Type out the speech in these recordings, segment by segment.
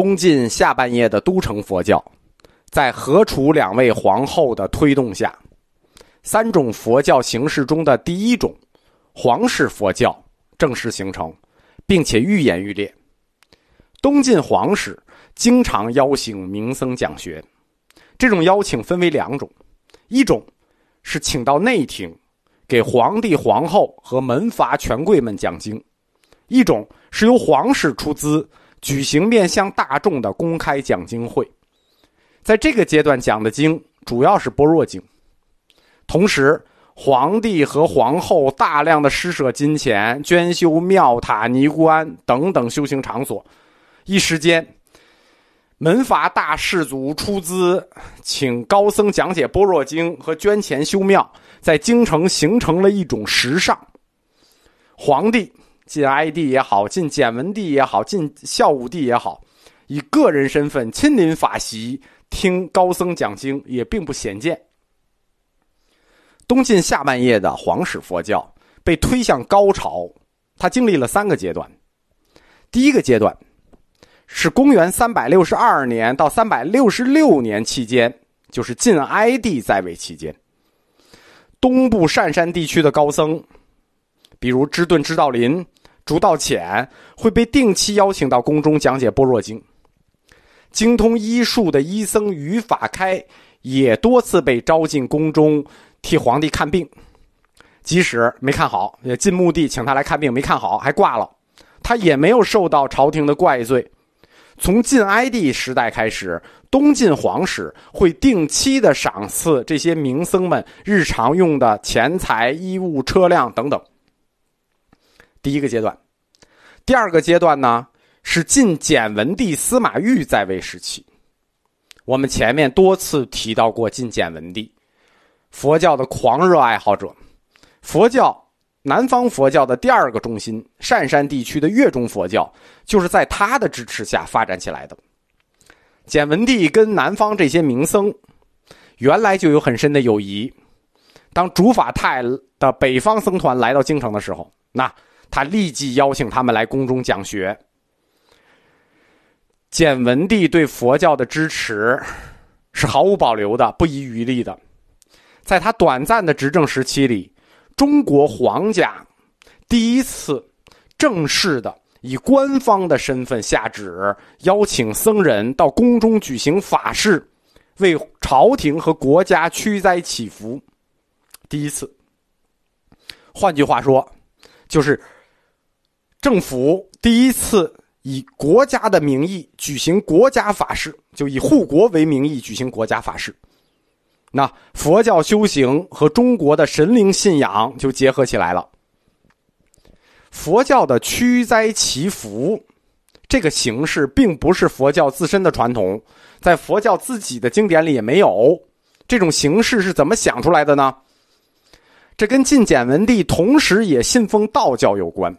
东晋下半叶的都城佛教，在何楚两位皇后的推动下，三种佛教形式中的第一种皇室佛教正式形成，并且愈演愈烈。东晋皇室经常邀请名僧讲学，这种邀请分为两种：一种是请到内廷，给皇帝、皇后和门阀权贵们讲经；一种是由皇室出资。举行面向大众的公开讲经会，在这个阶段讲的经主要是般若经。同时，皇帝和皇后大量的施舍金钱，捐修庙塔、尼姑庵等等修行场所。一时间，门阀大士族出资请高僧讲解般若经和捐钱修庙，在京城形成了一种时尚。皇帝。晋哀帝也好，晋简文帝也好，晋孝武帝也好，以个人身份亲临法席听高僧讲经，也并不鲜见。东晋下半叶的皇室佛教被推向高潮，它经历了三个阶段。第一个阶段是公元三百六十二年到三百六十六年期间，就是晋哀帝在位期间，东部善山地区的高僧，比如知顿知道林。竹道浅会被定期邀请到宫中讲解般若经，精通医术的医僧于法开也多次被招进宫中替皇帝看病，即使没看好，也进墓地请他来看病没看好还挂了，他也没有受到朝廷的怪罪。从晋哀帝时代开始，东晋皇室会定期的赏赐这些名僧们日常用的钱财、衣物、车辆等等。第一个阶段，第二个阶段呢是晋简文帝司马昱在位时期。我们前面多次提到过晋简文帝，佛教的狂热爱好者，佛教南方佛教的第二个中心——山地区的越中佛教，就是在他的支持下发展起来的。简文帝跟南方这些名僧原来就有很深的友谊。当竺法泰的北方僧团来到京城的时候，那。他立即邀请他们来宫中讲学。简文帝对佛教的支持是毫无保留的、不遗余力的。在他短暂的执政时期里，中国皇家第一次正式的以官方的身份下旨邀请僧人到宫中举行法事，为朝廷和国家驱灾祈福。第一次，换句话说，就是。政府第一次以国家的名义举行国家法事，就以护国为名义举行国家法事。那佛教修行和中国的神灵信仰就结合起来了。佛教的驱灾祈福这个形式，并不是佛教自身的传统，在佛教自己的经典里也没有。这种形式是怎么想出来的呢？这跟晋简文帝同时也信奉道教有关。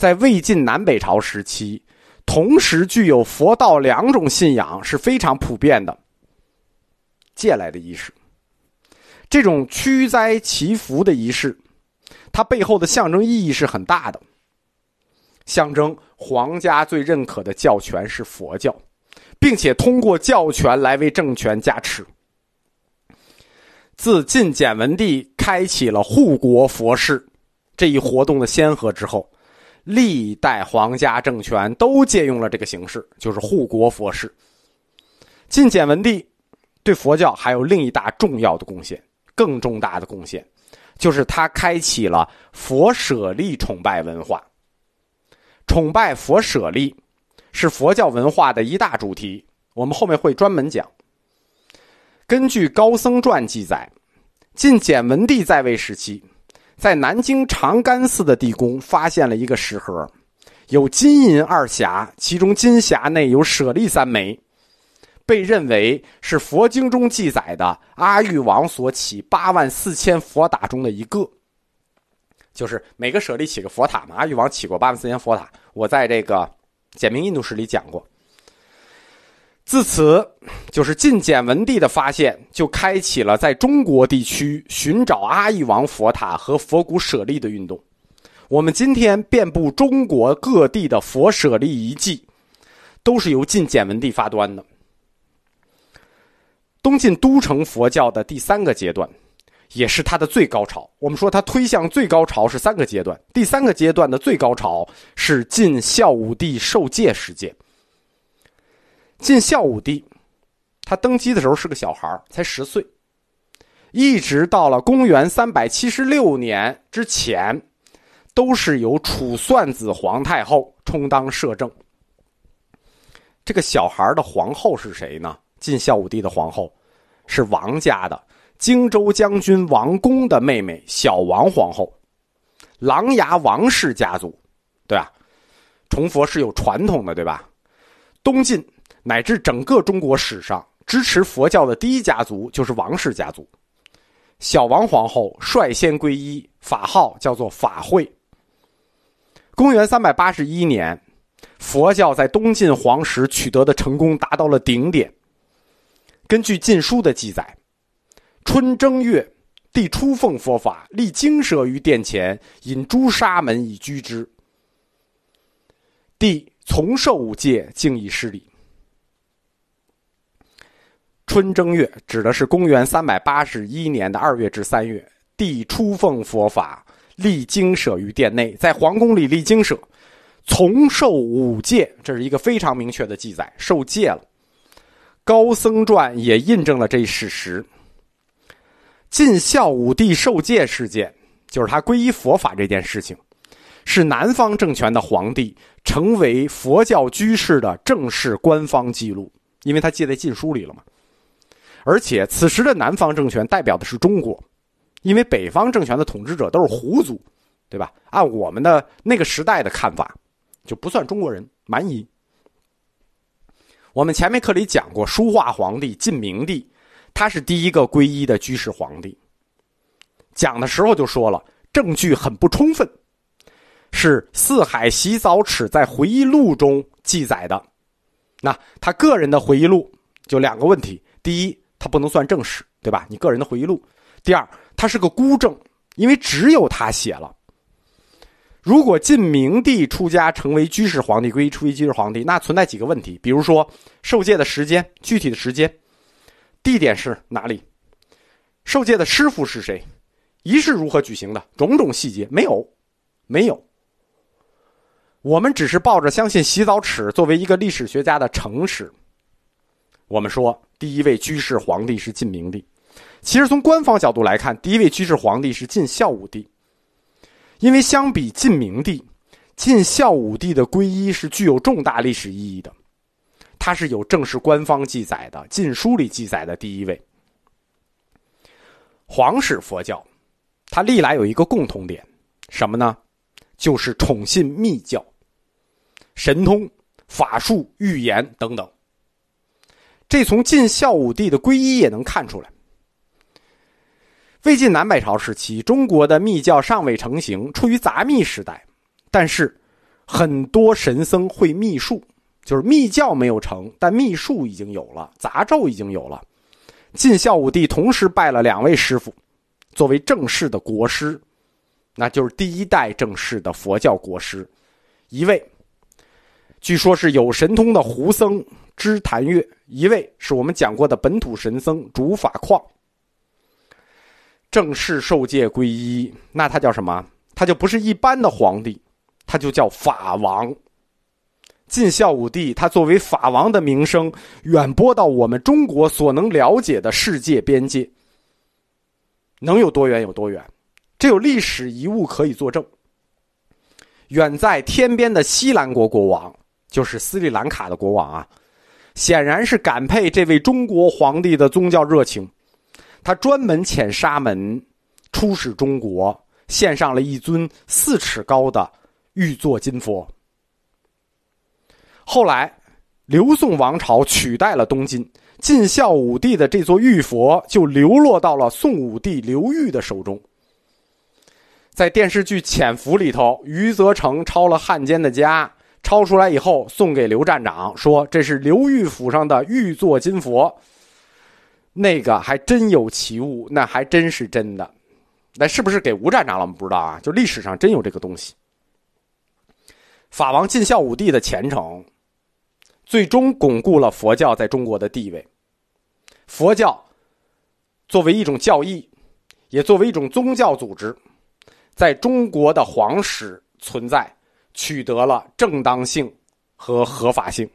在魏晋南北朝时期，同时具有佛道两种信仰是非常普遍的。借来的仪式，这种驱灾祈福的仪式，它背后的象征意义是很大的。象征皇家最认可的教权是佛教，并且通过教权来为政权加持。自晋简文帝开启了护国佛事这一活动的先河之后。历代皇家政权都借用了这个形式，就是护国佛事。晋简文帝对佛教还有另一大重要的贡献，更重大的贡献，就是他开启了佛舍利崇拜文化。崇拜佛舍利是佛教文化的一大主题，我们后面会专门讲。根据《高僧传》记载，晋简文帝在位时期。在南京长干寺的地宫发现了一个石盒，有金银二匣，其中金匣内有舍利三枚，被认为是佛经中记载的阿育王所起八万四千佛塔中的一个。就是每个舍利起个佛塔嘛，阿育王起过八万四千佛塔，我在这个《简明印度史》里讲过。自此，就是晋简文帝的发现，就开启了在中国地区寻找阿育王佛塔和佛骨舍利的运动。我们今天遍布中国各地的佛舍利遗迹，都是由晋简文帝发端的。东晋都城佛教的第三个阶段，也是它的最高潮。我们说它推向最高潮是三个阶段，第三个阶段的最高潮是晋孝武帝受戒时间。晋孝武帝，他登基的时候是个小孩才十岁，一直到了公元三百七十六年之前，都是由楚算子皇太后充当摄政。这个小孩的皇后是谁呢？晋孝武帝的皇后是王家的荆州将军王公的妹妹小王皇后，琅琊王氏家族，对吧？崇佛是有传统的，对吧？东晋。乃至整个中国史上支持佛教的第一家族就是王氏家族。小王皇后率先皈依，法号叫做法会。公元三百八十一年，佛教在东晋皇室取得的成功达到了顶点。根据《晋书》的记载，春正月，帝初奉佛法，立精舍于殿前，引朱砂门以居之。帝从受五戒，敬以施礼。春正月指的是公元三百八十一年的二月至三月，帝初奉佛法，立经舍于殿内，在皇宫里立经舍，从受五戒，这是一个非常明确的记载，受戒了。高僧传也印证了这一事实。晋孝武帝受戒事件，就是他皈依佛法这件事情，是南方政权的皇帝成为佛教居士的正式官方记录，因为他记在禁书里了嘛。而且，此时的南方政权代表的是中国，因为北方政权的统治者都是胡族，对吧？按我们的那个时代的看法，就不算中国人，蛮夷。我们前面课里讲过，书画皇帝晋明帝，他是第一个皈依的居士皇帝。讲的时候就说了，证据很不充分，是四海洗澡尺在回忆录中记载的。那他个人的回忆录就两个问题：第一，他不能算正史，对吧？你个人的回忆录。第二，他是个孤证，因为只有他写了。如果晋明帝出家成为居士皇帝，皈依出为居士皇帝，那存在几个问题，比如说受戒的时间、具体的时间、地点是哪里、受戒的师傅是谁、仪式如何举行的，种种细节没有，没有。我们只是抱着相信洗澡池作为一个历史学家的诚实，我们说。第一位居士皇帝是晋明帝，其实从官方角度来看，第一位居士皇帝是晋孝武帝。因为相比晋明帝，晋孝武帝的皈依是具有重大历史意义的，他是有正式官方记载的《晋书》里记载的第一位。皇室佛教，它历来有一个共同点，什么呢？就是宠信密教、神通、法术、预言等等。这从晋孝武帝的皈依也能看出来。魏晋南北朝时期，中国的密教尚未成型，处于杂密时代。但是，很多神僧会秘术，就是密教没有成，但秘术已经有了，杂咒已经有了。晋孝武帝同时拜了两位师傅，作为正式的国师，那就是第一代正式的佛教国师。一位，据说是有神通的胡僧。知谭月，一位是我们讲过的本土神僧竺法旷，正式受戒皈依，那他叫什么？他就不是一般的皇帝，他就叫法王。晋孝武帝他作为法王的名声，远播到我们中国所能了解的世界边界，能有多远有多远？这有历史遗物可以作证。远在天边的西兰国国王，就是斯里兰卡的国王啊。显然是感佩这位中国皇帝的宗教热情，他专门遣沙门出使中国，献上了一尊四尺高的玉座金佛。后来，刘宋王朝取代了东晋，晋孝武帝的这座玉佛就流落到了宋武帝刘裕的手中。在电视剧《潜伏》里头，余则成抄了汉奸的家。抄出来以后送给刘站长，说这是刘玉府上的玉座金佛，那个还真有奇物，那还真是真的，那是不是给吴站长了，我们不知道啊，就历史上真有这个东西。法王尽孝武帝的虔诚，最终巩固了佛教在中国的地位。佛教作为一种教义，也作为一种宗教组织，在中国的皇室存在。取得了正当性和合法性。